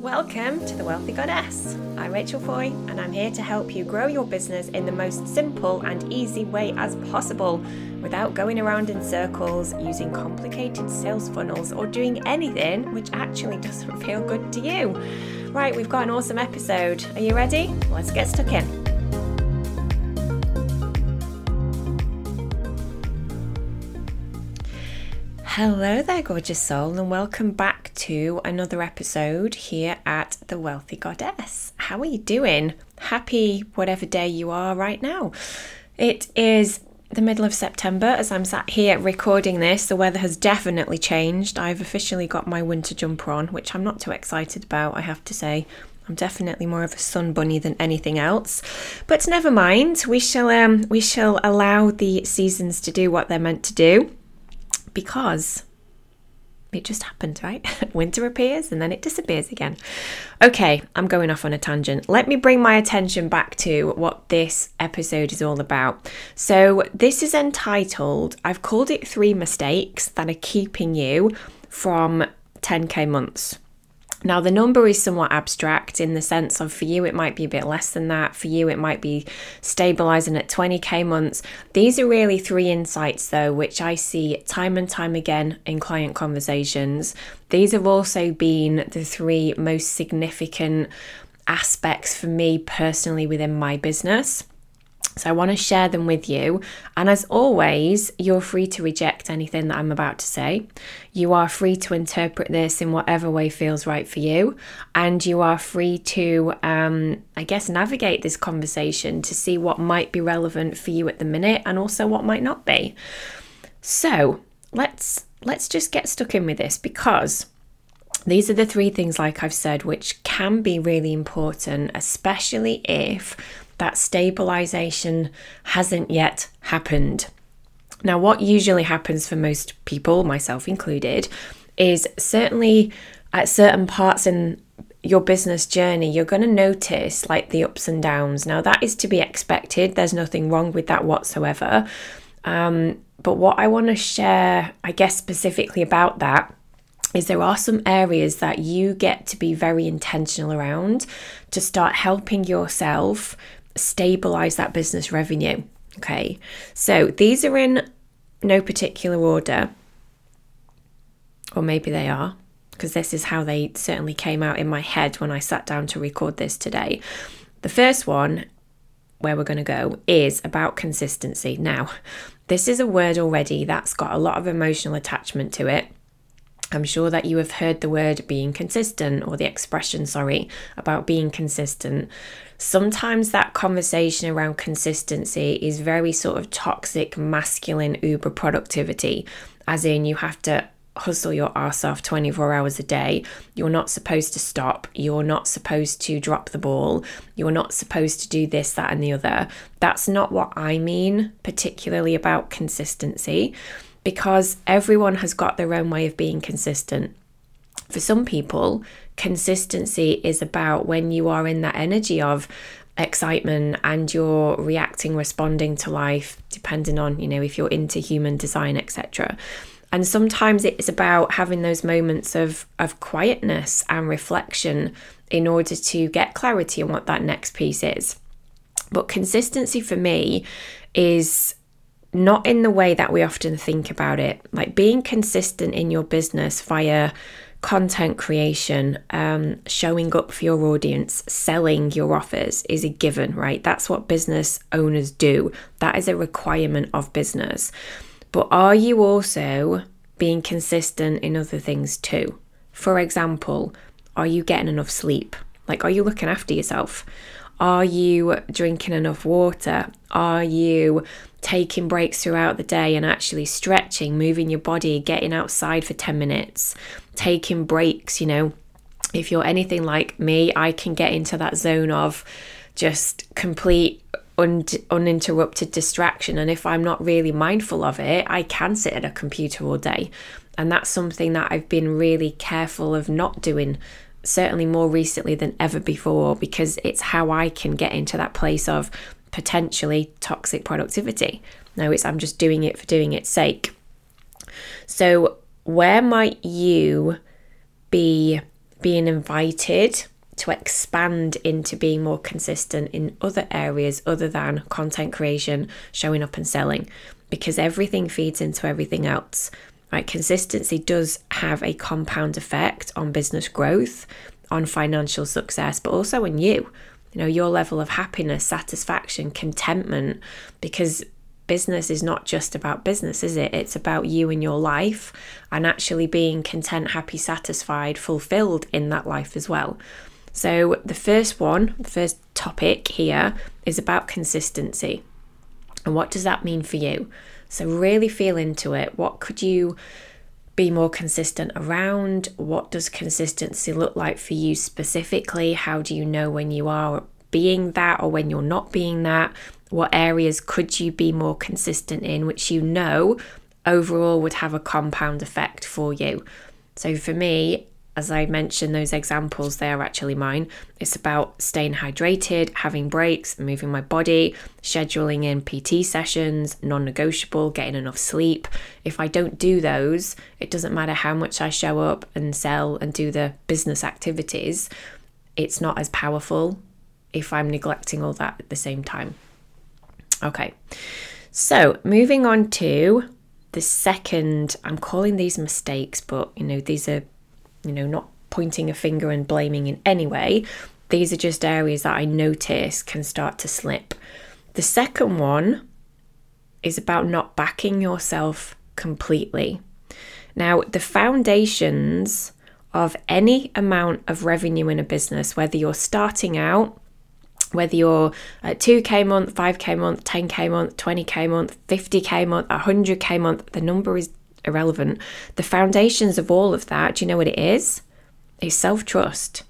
Welcome to The Wealthy Goddess. I'm Rachel Foy, and I'm here to help you grow your business in the most simple and easy way as possible without going around in circles, using complicated sales funnels, or doing anything which actually doesn't feel good to you. Right, we've got an awesome episode. Are you ready? Let's get stuck in. Hello there, gorgeous soul, and welcome back to another episode here at The Wealthy Goddess. How are you doing? Happy whatever day you are right now. It is the middle of September as I'm sat here recording this. The weather has definitely changed. I've officially got my winter jumper on, which I'm not too excited about, I have to say. I'm definitely more of a sun bunny than anything else. But never mind. We shall um we shall allow the seasons to do what they're meant to do because it just happened, right? Winter appears and then it disappears again. Okay, I'm going off on a tangent. Let me bring my attention back to what this episode is all about. So, this is entitled, I've called it Three Mistakes That Are Keeping You from 10K Months. Now, the number is somewhat abstract in the sense of for you, it might be a bit less than that. For you, it might be stabilizing at 20K months. These are really three insights, though, which I see time and time again in client conversations. These have also been the three most significant aspects for me personally within my business. So I want to share them with you. And as always, you're free to reject anything that I'm about to say. You are free to interpret this in whatever way feels right for you. And you are free to, um, I guess, navigate this conversation to see what might be relevant for you at the minute and also what might not be. So let's let's just get stuck in with this because these are the three things, like I've said, which can be really important, especially if that stabilization hasn't yet happened. Now, what usually happens for most people, myself included, is certainly at certain parts in your business journey, you're going to notice like the ups and downs. Now, that is to be expected. There's nothing wrong with that whatsoever. Um, but what I want to share, I guess, specifically about that is there are some areas that you get to be very intentional around to start helping yourself stabilize that business revenue. Okay, so these are in no particular order, or maybe they are, because this is how they certainly came out in my head when I sat down to record this today. The first one, where we're going to go, is about consistency. Now, this is a word already that's got a lot of emotional attachment to it. I'm sure that you have heard the word being consistent or the expression, sorry, about being consistent. Sometimes that conversation around consistency is very sort of toxic, masculine uber productivity, as in you have to hustle your ass off 24 hours a day. You're not supposed to stop. You're not supposed to drop the ball. You're not supposed to do this, that, and the other. That's not what I mean, particularly about consistency because everyone has got their own way of being consistent. For some people, consistency is about when you are in that energy of excitement and you're reacting, responding to life, depending on, you know, if you're into human design, etc. And sometimes it's about having those moments of, of quietness and reflection in order to get clarity on what that next piece is. But consistency for me is not in the way that we often think about it. Like being consistent in your business via content creation, um, showing up for your audience, selling your offers is a given, right? That's what business owners do. That is a requirement of business. But are you also being consistent in other things too? For example, are you getting enough sleep? Like, are you looking after yourself? Are you drinking enough water? Are you taking breaks throughout the day and actually stretching, moving your body, getting outside for 10 minutes, taking breaks, you know. If you're anything like me, I can get into that zone of just complete un- uninterrupted distraction. And if I'm not really mindful of it, I can sit at a computer all day. And that's something that I've been really careful of not doing, certainly more recently than ever before, because it's how I can get into that place of potentially toxic productivity. No, it's I'm just doing it for doing its sake. So, where might you be being invited to expand into being more consistent in other areas other than content creation, showing up and selling, because everything feeds into everything else. Right? Consistency does have a compound effect on business growth, on financial success, but also on you. You know, your level of happiness, satisfaction, contentment, because business is not just about business, is it? It's about you and your life and actually being content, happy, satisfied, fulfilled in that life as well. So, the first one, the first topic here is about consistency. And what does that mean for you? So, really feel into it. What could you be more consistent around? What does consistency look like for you specifically? How do you know when you are being that or when you're not being that? What areas could you be more consistent in, which you know overall would have a compound effect for you? So, for me, as I mentioned, those examples, they are actually mine. It's about staying hydrated, having breaks, moving my body, scheduling in PT sessions, non negotiable, getting enough sleep. If I don't do those, it doesn't matter how much I show up and sell and do the business activities, it's not as powerful if I'm neglecting all that at the same time. Okay, so moving on to the second, I'm calling these mistakes, but you know, these are you know, not pointing a finger and blaming in any way. These are just areas that I notice can start to slip. The second one is about not backing yourself completely. Now, the foundations of any amount of revenue in a business, whether you're starting out, whether you're at 2k month, 5k month, 10k month, 20k month, 50k month, 100k month, the number is irrelevant. The foundations of all of that, do you know what it is? It's self trust.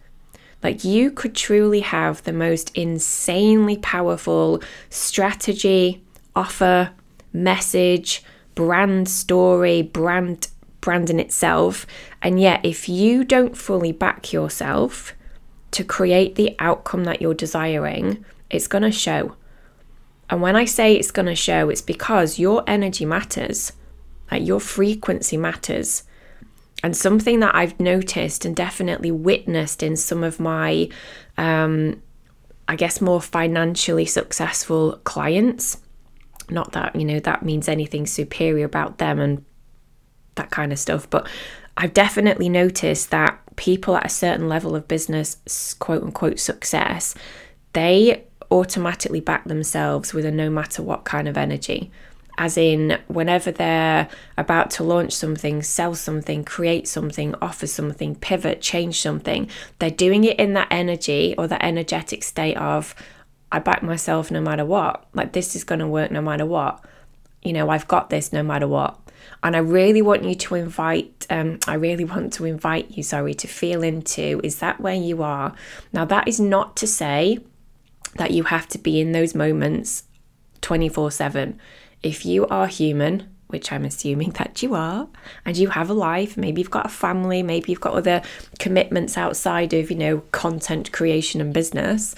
Like you could truly have the most insanely powerful strategy, offer, message, brand story, brand brand in itself. And yet if you don't fully back yourself to create the outcome that you're desiring, it's going to show. And when I say it's going to show, it's because your energy matters. Like your frequency matters. And something that I've noticed and definitely witnessed in some of my, um, I guess, more financially successful clients, not that, you know, that means anything superior about them and that kind of stuff, but I've definitely noticed that people at a certain level of business, quote unquote, success, they automatically back themselves with a no matter what kind of energy as in whenever they're about to launch something, sell something, create something, offer something, pivot, change something, they're doing it in that energy or that energetic state of, I back myself no matter what. Like, this is going to work no matter what. You know, I've got this no matter what. And I really want you to invite, um, I really want to invite you, sorry, to feel into is that where you are? Now, that is not to say that you have to be in those moments 24 7 if you are human, which I'm assuming that you are, and you have a life, maybe you've got a family, maybe you've got other commitments outside of, you know, content creation and business,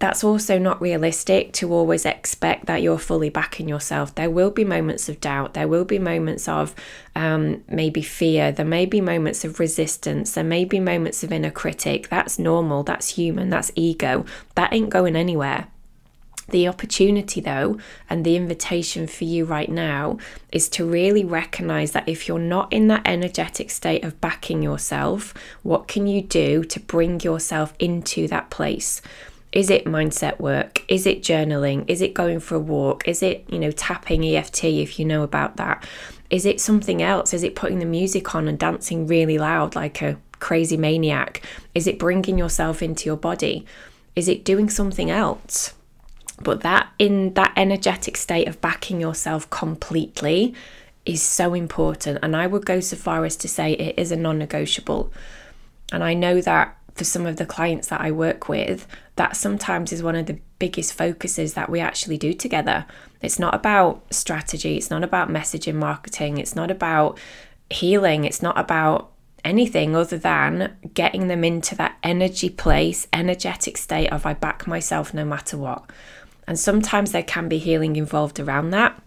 that's also not realistic to always expect that you're fully backing yourself. There will be moments of doubt. There will be moments of um, maybe fear. There may be moments of resistance. There may be moments of inner critic. That's normal. That's human. That's ego. That ain't going anywhere. The opportunity, though, and the invitation for you right now is to really recognize that if you're not in that energetic state of backing yourself, what can you do to bring yourself into that place? Is it mindset work? Is it journaling? Is it going for a walk? Is it, you know, tapping EFT if you know about that? Is it something else? Is it putting the music on and dancing really loud like a crazy maniac? Is it bringing yourself into your body? Is it doing something else? But that in that energetic state of backing yourself completely is so important. And I would go so far as to say it is a non negotiable. And I know that for some of the clients that I work with, that sometimes is one of the biggest focuses that we actually do together. It's not about strategy, it's not about messaging marketing, it's not about healing, it's not about anything other than getting them into that energy place, energetic state of I back myself no matter what. And sometimes there can be healing involved around that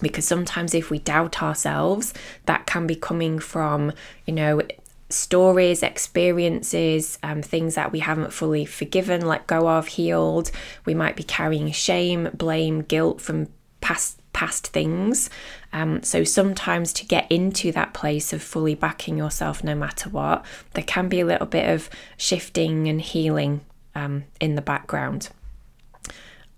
because sometimes if we doubt ourselves, that can be coming from, you know, stories, experiences, um, things that we haven't fully forgiven, let go of, healed. We might be carrying shame, blame, guilt from past past things. Um, so sometimes to get into that place of fully backing yourself no matter what, there can be a little bit of shifting and healing um, in the background.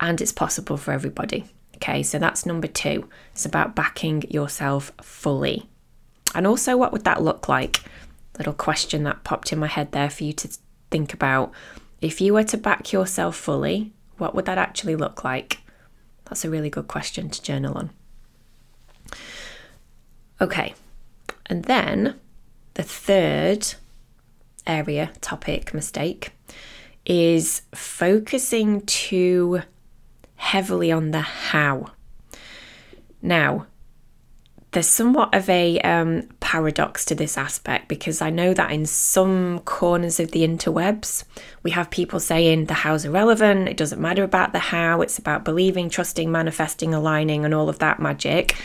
And it's possible for everybody. Okay, so that's number two. It's about backing yourself fully. And also, what would that look like? Little question that popped in my head there for you to think about. If you were to back yourself fully, what would that actually look like? That's a really good question to journal on. Okay, and then the third area, topic, mistake is focusing too heavily on the how. Now, there's somewhat of a um, paradox to this aspect because I know that in some corners of the interwebs, we have people saying the how's irrelevant, it doesn't matter about the how, it's about believing, trusting, manifesting, aligning, and all of that magic.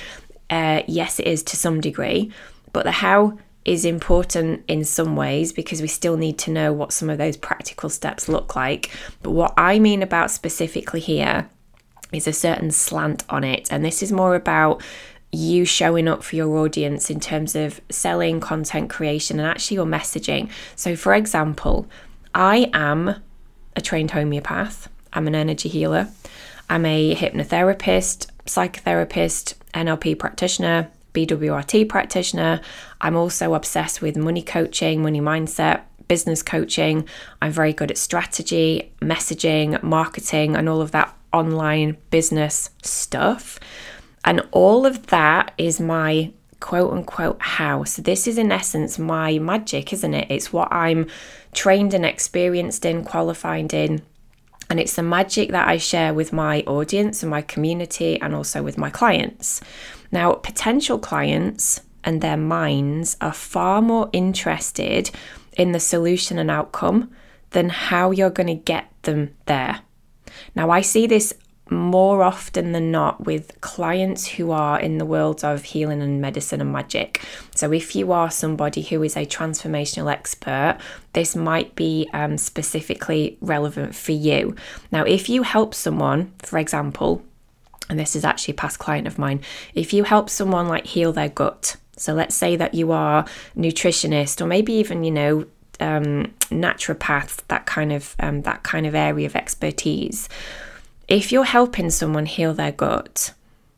Uh, yes, it is to some degree, but the how is important in some ways because we still need to know what some of those practical steps look like. But what I mean about specifically here is a certain slant on it, and this is more about you showing up for your audience in terms of selling, content creation, and actually your messaging. So, for example, I am a trained homeopath, I'm an energy healer, I'm a hypnotherapist, psychotherapist, NLP practitioner, BWRT practitioner. I'm also obsessed with money coaching, money mindset, business coaching. I'm very good at strategy, messaging, marketing, and all of that online business stuff. And all of that is my quote unquote house. This is in essence my magic, isn't it? It's what I'm trained and experienced in, qualified in. And it's the magic that I share with my audience and my community and also with my clients. Now, potential clients and their minds are far more interested in the solution and outcome than how you're going to get them there. Now, I see this more often than not with clients who are in the world of healing and medicine and magic. So, if you are somebody who is a transformational expert, this might be um, specifically relevant for you. Now, if you help someone, for example, and this is actually a past client of mine, if you help someone like heal their gut, so let's say that you are nutritionist or maybe even, you know, um, naturopath, that kind of um, that kind of area of expertise if you're helping someone heal their gut,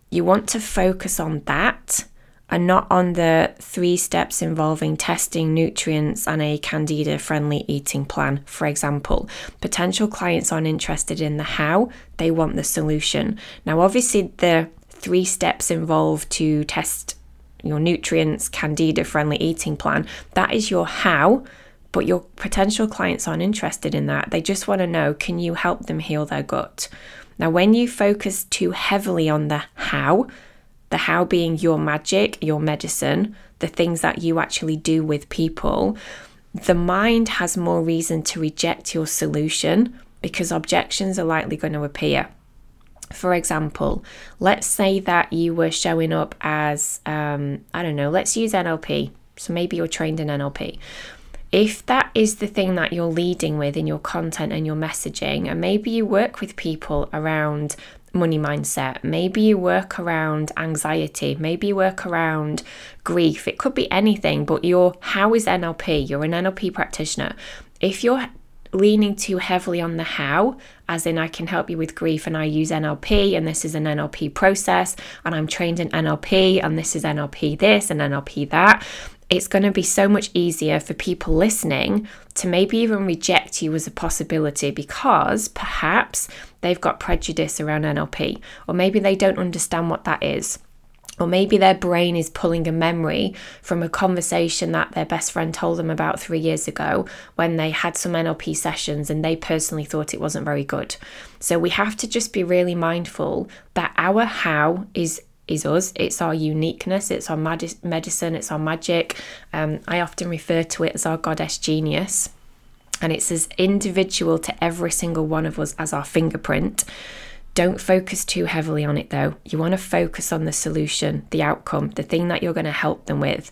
you want to focus on that and not on the three steps involving testing nutrients and a candida friendly eating plan. For example, potential clients aren't interested in the how, they want the solution. Now, obviously, the three steps involved to test your nutrients, candida friendly eating plan, that is your how. But your potential clients aren't interested in that. They just want to know can you help them heal their gut? Now, when you focus too heavily on the how, the how being your magic, your medicine, the things that you actually do with people, the mind has more reason to reject your solution because objections are likely going to appear. For example, let's say that you were showing up as, um, I don't know, let's use NLP. So maybe you're trained in NLP if that is the thing that you're leading with in your content and your messaging, and maybe you work with people around money mindset, maybe you work around anxiety, maybe you work around grief, it could be anything, but you're how is NLP? You're an NLP practitioner. If you're leaning too heavily on the how, as in I can help you with grief and I use NLP and this is an NLP process and I'm trained in NLP and this is NLP this and NLP that, it's going to be so much easier for people listening to maybe even reject you as a possibility because perhaps they've got prejudice around NLP, or maybe they don't understand what that is. Or maybe their brain is pulling a memory from a conversation that their best friend told them about three years ago when they had some NLP sessions and they personally thought it wasn't very good. So we have to just be really mindful that our how is is us. It's our uniqueness, it's our medicine, it's our magic. Um, I often refer to it as our goddess genius. And it's as individual to every single one of us as our fingerprint. Don't focus too heavily on it though. You want to focus on the solution, the outcome, the thing that you're going to help them with.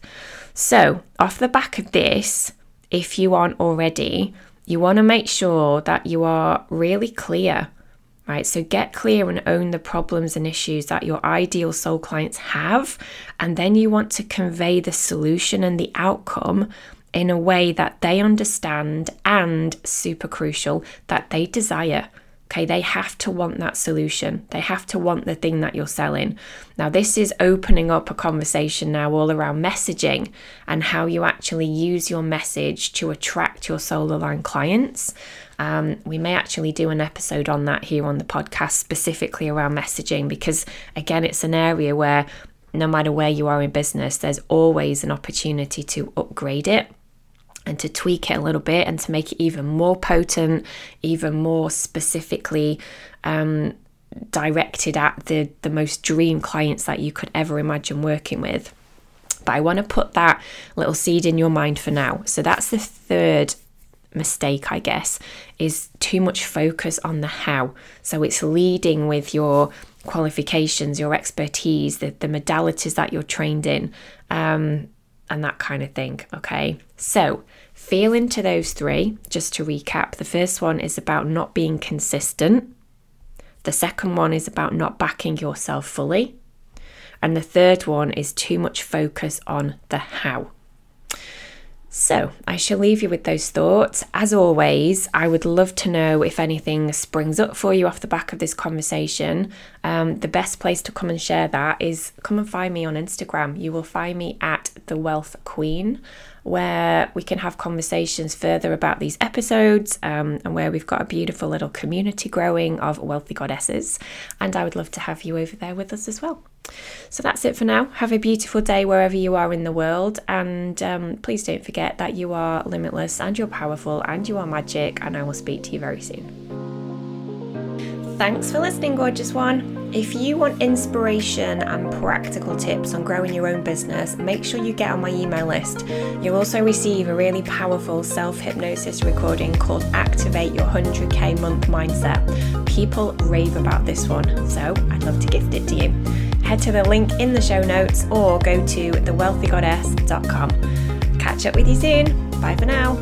So, off the back of this, if you aren't already, you want to make sure that you are really clear, right? So get clear and own the problems and issues that your ideal soul clients have. And then you want to convey the solution and the outcome in a way that they understand and, super crucial, that they desire. Okay, they have to want that solution. They have to want the thing that you're selling. Now, this is opening up a conversation now all around messaging and how you actually use your message to attract your soul aligned clients. Um, we may actually do an episode on that here on the podcast, specifically around messaging, because again, it's an area where no matter where you are in business, there's always an opportunity to upgrade it and to tweak it a little bit and to make it even more potent, even more specifically um, directed at the, the most dream clients that you could ever imagine working with. But I want to put that little seed in your mind for now. So that's the third mistake, I guess, is too much focus on the how. So it's leading with your qualifications, your expertise, the, the modalities that you're trained in. Um, and that kind of thing. Okay, so feel into those three. Just to recap, the first one is about not being consistent, the second one is about not backing yourself fully, and the third one is too much focus on the how. So, I shall leave you with those thoughts. As always, I would love to know if anything springs up for you off the back of this conversation. Um, the best place to come and share that is come and find me on Instagram. You will find me at The Wealth Queen where we can have conversations further about these episodes um, and where we've got a beautiful little community growing of wealthy goddesses. And I would love to have you over there with us as well. So that's it for now. Have a beautiful day wherever you are in the world. And um, please don't forget that you are limitless and you're powerful and you are magic. And I will speak to you very soon. Thanks for listening, gorgeous one. If you want inspiration and practical tips on growing your own business, make sure you get on my email list. You'll also receive a really powerful self hypnosis recording called Activate Your 100k Month Mindset. People rave about this one, so I'd love to gift it to you. Head to the link in the show notes or go to thewealthygoddess.com. Catch up with you soon. Bye for now.